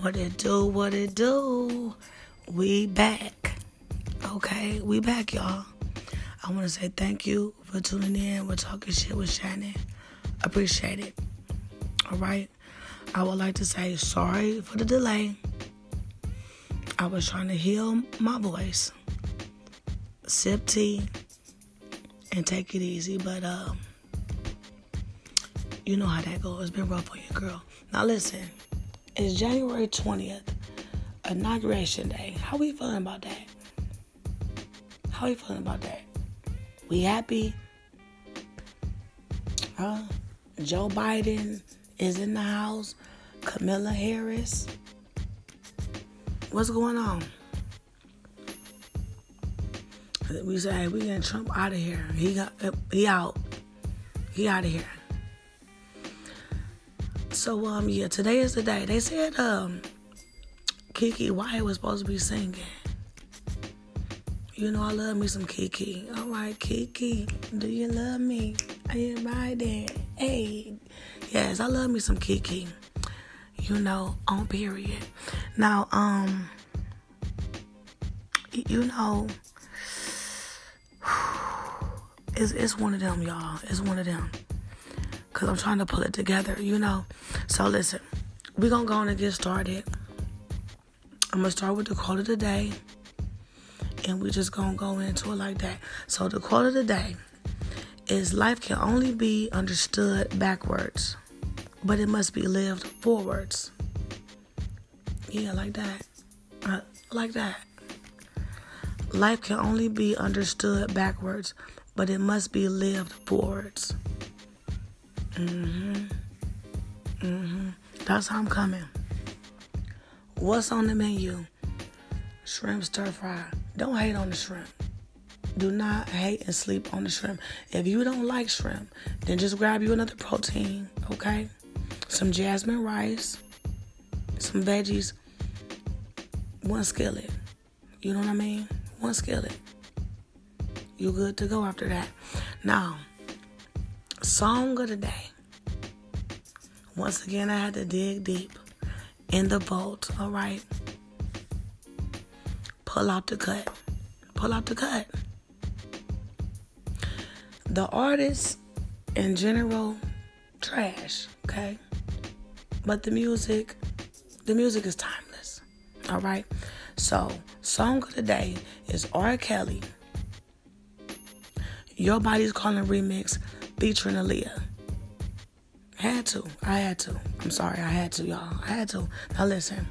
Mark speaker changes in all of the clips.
Speaker 1: What it do, what it do. We back. Okay, we back, y'all. I want to say thank you for tuning in. We're talking shit with Shannon. Appreciate it. All right. I would like to say sorry for the delay. I was trying to heal my voice, sip tea, and take it easy. But um, you know how that goes. It's been rough on you, girl. Now listen, it's January 20th, Inauguration Day. How we feeling about that? How we feeling about that? We happy? Huh? Joe Biden is in the house. Kamala Harris. What's going on? We say hey, we getting Trump out of here. He got he out. He out of here. So um yeah, today is the day. They said um Keke Wyatt was supposed to be singing. You know I love me some Keke. All right, Keke, do you love me? Are you riding? Hey, yes, I love me some Keke. You know, on period. Now, um, you know, it's it's one of them, y'all. It's one of them because I'm trying to pull it together, you know. So listen, we're gonna go on and get started. I'm gonna start with the quote of the day, and we're just gonna go into it like that. So the quote of the day is: "Life can only be understood backwards, but it must be lived forwards." Yeah, like that. Uh, like that. Life can only be understood backwards, but it must be lived forwards. Mm-hmm. Mm-hmm. That's how I'm coming. What's on the menu? Shrimp stir fry. Don't hate on the shrimp. Do not hate and sleep on the shrimp. If you don't like shrimp, then just grab you another protein, okay? Some jasmine rice, some veggies, one skillet. You know what I mean? One skillet. You good to go after that. Now, Song of the day. Once again, I had to dig deep in the vault, all right? Pull out the cut. Pull out the cut. The artist in general, trash, okay? But the music, the music is timeless, all right? So, song of the day is R. Kelly. Your Body's Calling remix featuring Aaliyah. Had to. I had to. I'm sorry. I had to, y'all. I had to. Now listen.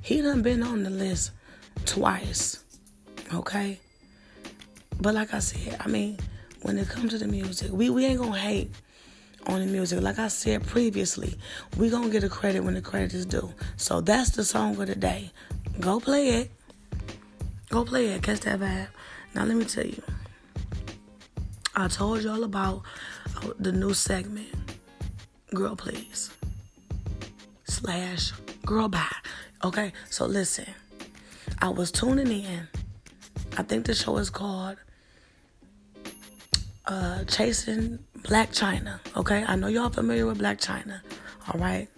Speaker 1: He done been on the list twice. Okay? But like I said, I mean, when it comes to the music, we, we ain't gonna hate on the music. Like I said previously, we gonna get a credit when the credit is due. So that's the song of the day. Go play it. Go play it. Catch that vibe. Now let me tell you. I told y'all about uh, the new segment, Girl Please, slash Girl Bye. Okay, so listen, I was tuning in. I think the show is called uh, Chasing Blac Chyna. Okay, I know y'all familiar with Blac Chyna. All right,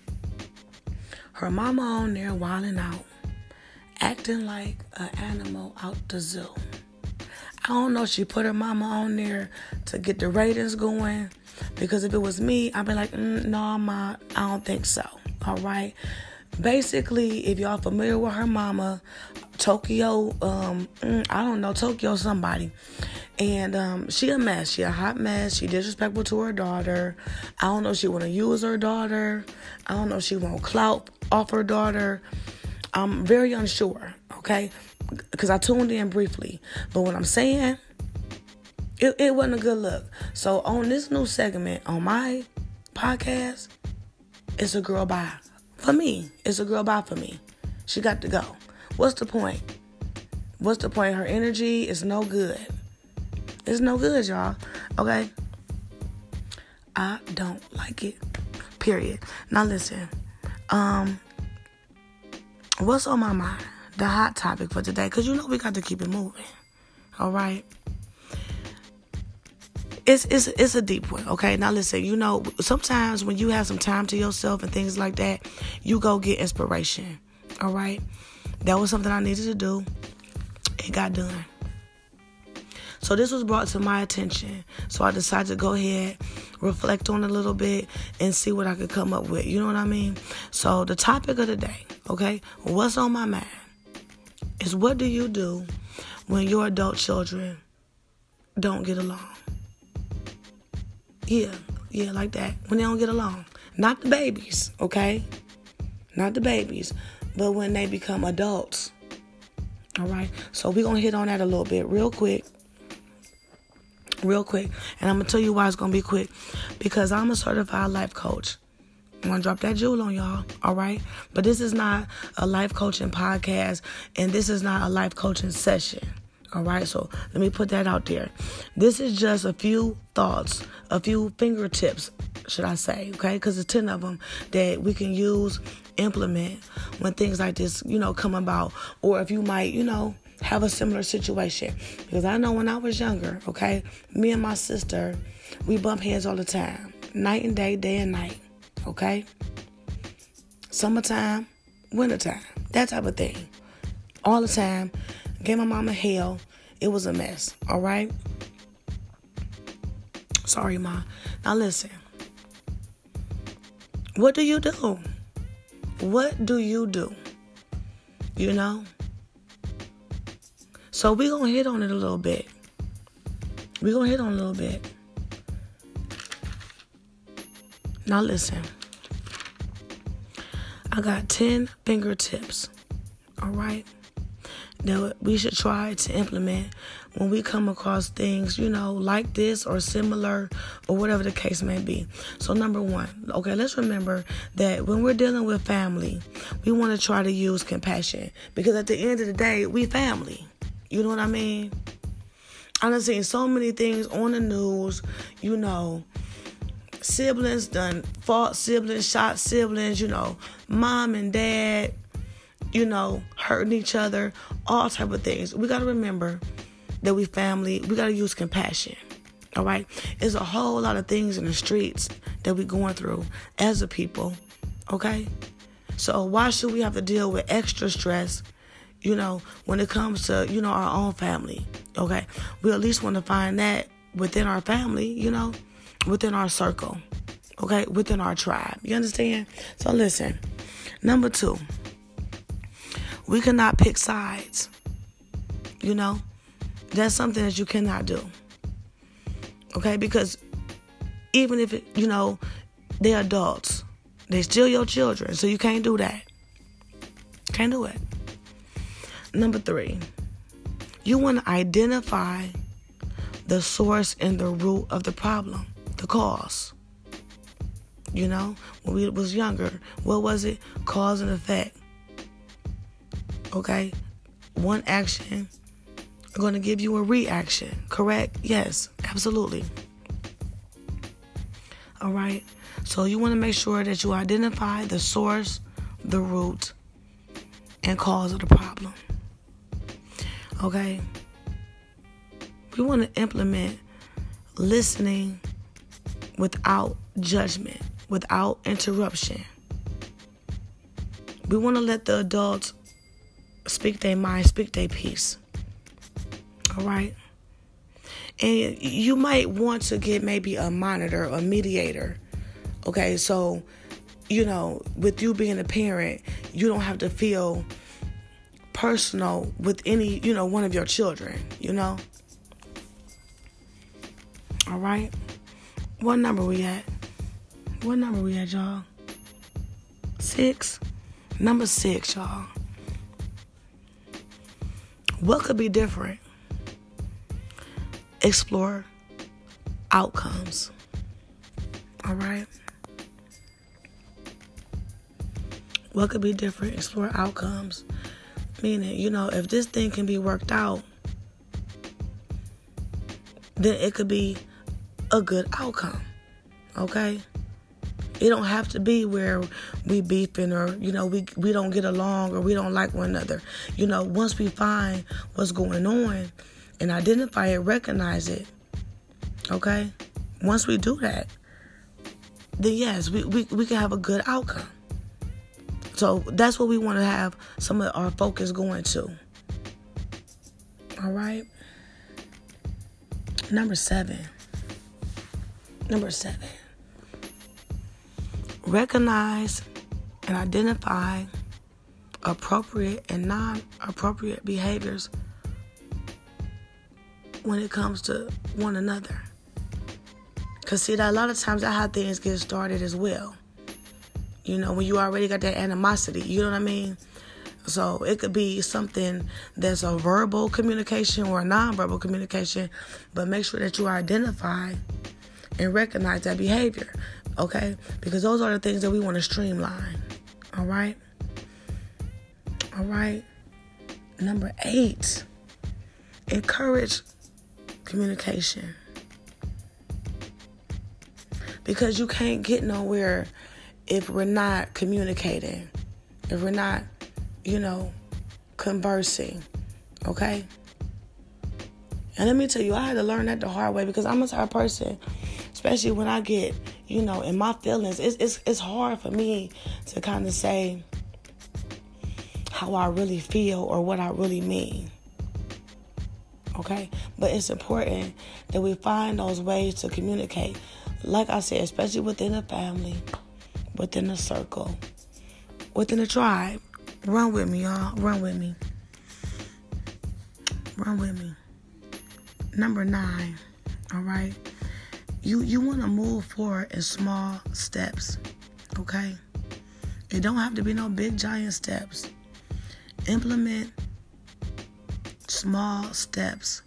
Speaker 1: her mama on there wilding out, acting like an animal out the zoo. I don't know. She put her mama on there to get the ratings going. Because if it was me, I'd be like, mm, no, I'm I don't think so. All right. Basically, if y'all familiar with her mama, Tokyo, um, mm, I don't know, Tokyo somebody. And um, she a mess. She a hot mess. She disrespectful to her daughter. I don't know if she want to use her daughter. I don't know if she want clout off her daughter. I'm very unsure, okay? Because I tuned in briefly. But what I'm saying, it, it wasn't a good look. So on this new segment on my podcast, it's a girl bye. For me, it's a girl bye for me. She got to go. What's the point? What's the point? Her energy is no good. It's no good, y'all. Okay? I don't like it. Period. Now listen. Um what's on my mind? The hot topic for today, because you know we got to keep it moving. All right. it's it's it's a deep one. Okay, now listen. You know, sometimes when you have some time to yourself and things like that, you go get inspiration. All right, that was something I needed to do. It got done. So this was brought to my attention. So I decided to go ahead, reflect on a little bit, and see what I could come up with. You know what I mean? So the topic of the day, okay, what's on my mind is what do you do when your adult children don't get along? Yeah, yeah, like that. When they don't get along. Not the babies, okay? Not the babies, but when they become adults. All right. So we're going to hit on that a little bit real quick real quick. And I'm gonna tell you why it's gonna be quick. Because I'm a certified life coach. I'm gonna drop that jewel on y'all, all right? But this is not a life coaching podcast, and this is not a life coaching session. All right, so let me put that out there. This is just a few thoughts, a few fingertips, should I say, okay? Because there's 10 of them that we can use, implement when things like this, you know, come about. Or if you might, you know, have a similar situation. Because I know when I was younger, okay, me and my sister, we bump heads all the time, night and day, day and night, okay? Summertime, wintertime, that type of thing. All the time. Gave my mama hell. It was a mess, all right? Sorry, Ma. Now listen. What do you do? What do you do? You know? So we're going to hit on it a little bit. We're going to hit on a little bit. Now listen. I got 10 fingertips. All right? That we should try to implement when we come across things, you know, like this or similar or whatever the case may be. So, number one, okay, let's remember that when we're dealing with family, we want to try to use compassion because at the end of the day, we family. You know what I mean? I've seen so many things on the news, you know, siblings done fought siblings, shot siblings, you know, mom and dad, you know, hurting each other, all type of things. We gotta remember that we family, we gotta use compassion. All right. There's a whole lot of things in the streets that we're going through as a people. Okay. So why should we have to deal with extra stress you know, when it comes to, you know, our own family. Okay. We at least want to find that within our family, you know, within our circle. Okay. Within our tribe. You understand? So listen. Number two, we cannot pick sides. You know, that's something that you cannot do. Okay. Because even if, it, you know, they're adults, they still your children. So you can't do that. Can't do it. Number three, you want to identify the source and the root of the problem, the cause. You know, when we was younger, what was it? Cause and effect. Okay? One action going to give you a reaction, correct? Yes, absolutely. All right? So you want to make sure that you identify the source, the root, and cause of the problem. Okay? We want to implement listening without judgment, without interruption. We want to let the adults speak their mind, speak their piece. All right? And you might want to get maybe a monitor, a mediator. Okay, so, you know, with you being a parent, you don't have to feel personal with any, you know, one of your children, you know? All right? What number we at? What number we at, y'all? Six? Number six, y'all. What could be different? Explore outcomes. All right? What could be different? Explore outcomes. Meaning, you know, if this thing can be worked out, then it could be a good outcome. Okay? It don't have to be where we beefing or, you know, we we don't get along or we don't like one another. You know, once we find what's going on and identify it, recognize it, Okay? Once we do that, then yes, we, we, we can have a good outcome. So that's what we want to have some of our focus going to. All right. Number seven. Number seven. Recognize and identify appropriate and non appropriate behaviors when it comes to one another. Because, see, that a lot of times that's how things get started as well. You know, when you already got that animosity, you know what I mean? So it could be something that's a verbal communication or a nonverbal communication, but make sure that you identify and recognize that behavior, okay? Because those are the things that we want to streamline, all right? All right. Number eight, encourage communication. Because you can't get nowhere if we're not communicating, if we're not, you know, conversing. Okay? And let me tell you, I had to learn that the hard way because I'm a type person, especially when I get, you know, in my feelings, it's it's, it's hard for me to kind of say how I really feel or what I really mean. Okay? But it's important that we find those ways to communicate. Like I said, especially within a family, within a circle, within a tribe. Run with me, y'all. Run with me. Run with me. Number nine. All right. You you want to move forward in small steps. Okay. It don't have to be no big giant steps. Implement small steps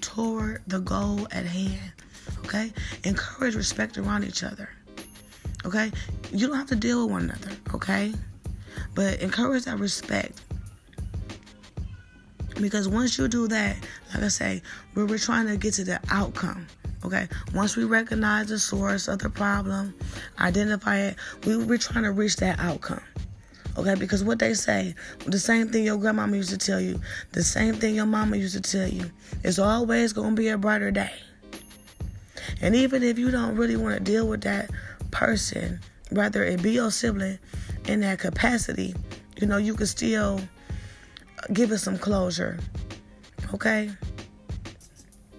Speaker 1: toward the goal at hand. Okay? Encourage respect around each other. Okay? You don't have to deal with one another, okay? But encourage that respect. Because once you do that, like I say, we're, we're trying to get to the outcome. Okay, once we recognize the source of the problem, identify it, we, we're trying to reach that outcome. Okay, because what they say, the same thing your grandmama used to tell you, the same thing your mama used to tell you, it's always going to be a brighter day. And even if you don't really want to deal with that person, whether it be your sibling in that capacity, you know, you can still give it some closure. Okay?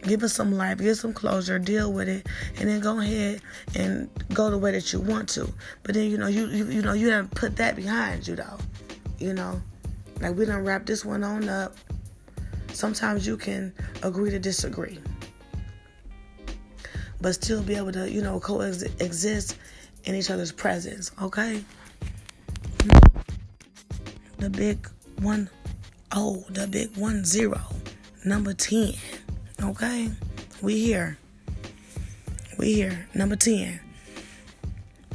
Speaker 1: Give us some life, give us some closure, deal with it, and then go ahead and go the way that you want to. But then you know you you, you know you done put that behind you though. You know, like we done wrap this one on up. Sometimes you can agree to disagree, but still be able to you know coexist in each other's presence. Okay. The big one oh, the big one zero, number ten. Okay? We here. We here. Number 10.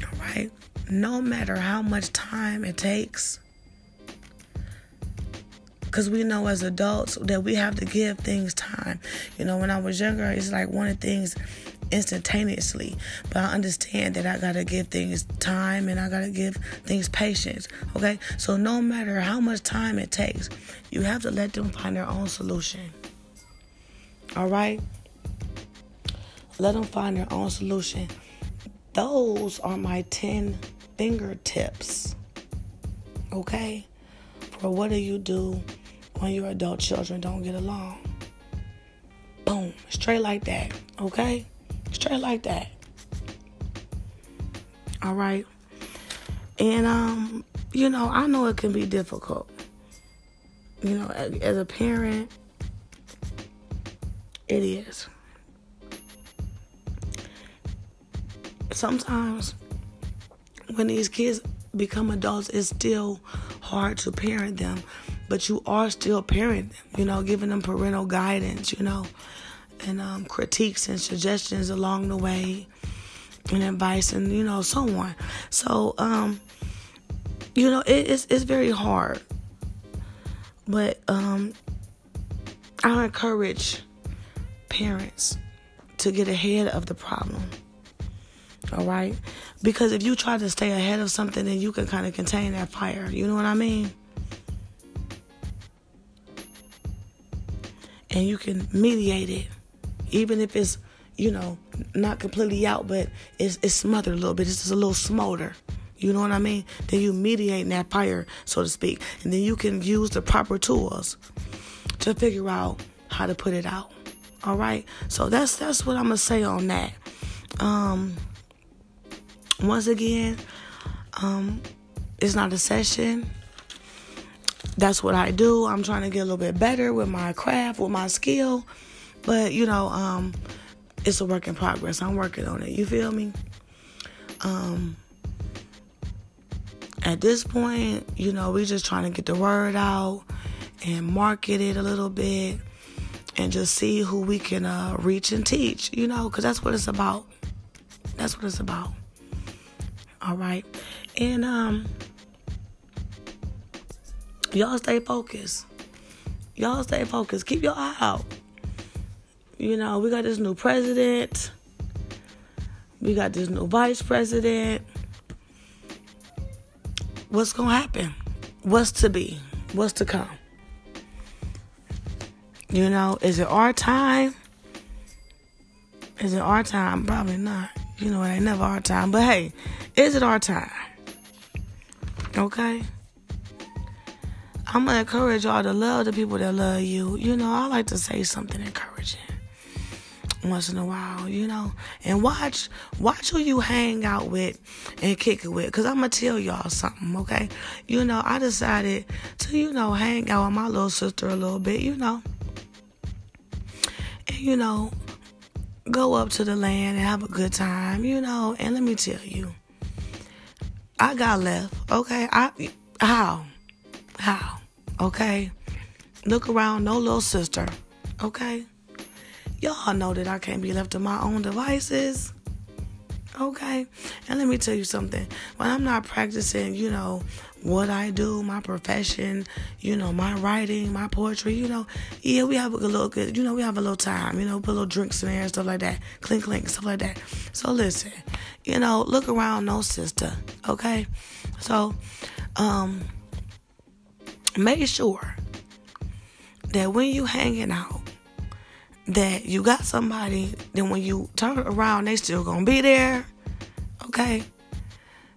Speaker 1: All right? No matter how much time it takes, because we know as adults that we have to give things time. You know, when I was younger, it's like one of things instantaneously. But I understand that I gotta give things time and I gotta give things patience. Okay? So no matter how much time it takes, you have to let them find their own solution. All right? Let them find their own solution. Those are my 10 fingertips. Okay? For what do you do when your adult children don't get along? Boom. Straight like that. Okay? Straight like that. All right? And, um, you know, I know it can be difficult. You know, as a parent, it is. Sometimes when these kids become adults, it's still hard to parent them, but you are still parenting them, you know, giving them parental guidance, you know, and um, critiques and suggestions along the way, and advice, and you know, so on. So, um, you know, it, it's it's very hard, but um, I encourage parents to get ahead of the problem. All right? Because if you try to stay ahead of something, then you can kind of contain that fire. You know what I mean? And you can mediate it, even if it's, you know, not completely out, but it's it's smothered a little bit. It's just a little smolder. You know what I mean? Then you mediate that fire, so to speak, and then you can use the proper tools to figure out how to put it out. All right. So that's that's what I'm gonna say on that. Um, once again, um, it's not a session. That's what I do. I'm trying to get a little bit better with my craft, with my skill, but you know, um, it's a work in progress. I'm working on it. You feel me? Um, at this point, you know, we're just trying to get the word out and market it a little bit and just see who we can uh, reach and teach, you know, because that's what it's about. That's what it's about. All right. And um y'all stay focused. Y'all stay focused. Keep your eye out. You know, we got this new president. We got this new vice president. What's going to happen? What's to be? What's to come? You know, is it our time? Is it our time? Probably not. You know, it ain't never our time. But hey, is it our time? Okay? I'm going to encourage y'all to love the people that love you. You know, I like to say something encouraging once in a while, you know, and watch watch who you hang out with and kick it with. Cause I'm gonna tell y'all something, okay? You know, I decided to, you know, hang out with my little sister a little bit, you know, and you know, go up to the land and have a good time, you know. And let me tell you, I got left, okay? I how how okay? Look around, no little sister, okay? Y'all know that I can't be left to my own devices. Okay? And let me tell you something. When I'm not practicing, you know, what I do, my profession, you know, my writing, my poetry, you know, yeah, we have a little good, you know, we have a little time, you know, put a little drinks in there and stuff like that, clink clink, stuff like that. So listen, you know, look around, no sister, okay? So, um, make sure that when you hanging out, that you got somebody, then when you turn around, they still gonna be there. Okay?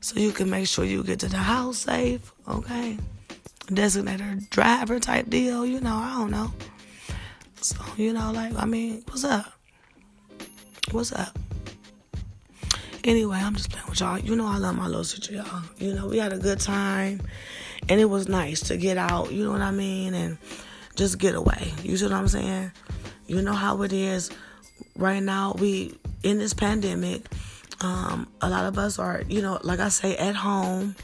Speaker 1: So you can make sure you get to the house safe, okay? Designated driver type deal, you know, I don't know. So, you know, like, I mean, what's up? What's up? Anyway, I'm just playing with y'all. You know, I love my little sister, y'all. You know, we had a good time, and it was nice to get out, you know what I mean? And just get away. You see what I'm saying? You know how it is right now. We in this pandemic. Um, a lot of us are, you know, like I say, at home.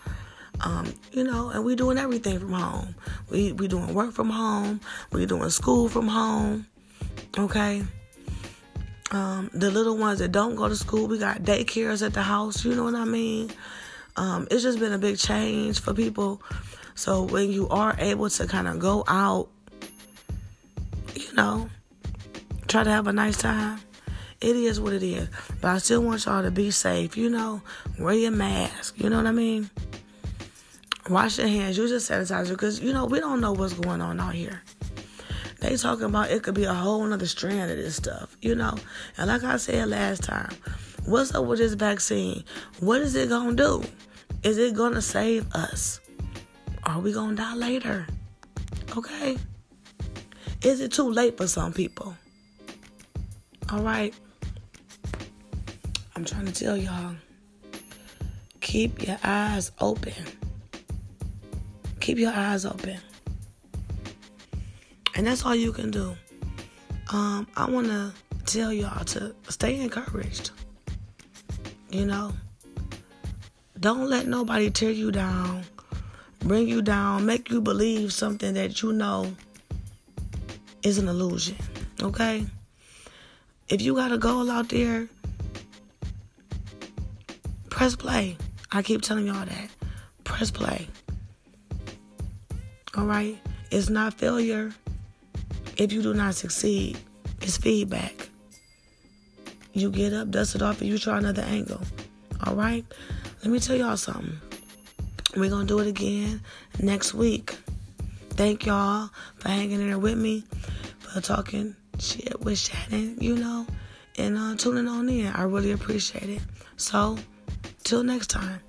Speaker 1: Um, you know, and we're doing everything from home. We we doing work from home. We doing school from home. Okay. Um, the little ones that don't go to school, we got daycares at the house. You know what I mean? Um, it's just been a big change for people. So when you are able to kind of go out, you know, try to have a nice time. It is what it is. But I still want y'all to be safe, you know. Wear your mask, you know what I mean? Wash your hands, use your sanitizer, because, you know, we don't know what's going on out here. They talking about it could be a whole nother strand of this stuff, you know. And like I said last time, what's up with this vaccine? What is it gonna do? Is it gonna save us? Are we gonna die later? Okay? Is it too late for some people? All right. I'm trying to tell y'all keep your eyes open. Keep your eyes open. And that's all you can do. Um, I want to tell y'all to stay encouraged. You know, don't let nobody tear you down, bring you down, make you believe something that you know is an illusion. Okay? If you got a goal out there, press play. I keep telling y'all that. Press play. All right? It's not failure if you do not succeed. It's feedback. You get up, dust it off, and you try another angle. All right? Let me tell y'all something. We're going to do it again next week. Thank y'all for hanging in there with me, for talking with Shannon, you know. and uh, tuning on in. I really appreciate it. So, till next time.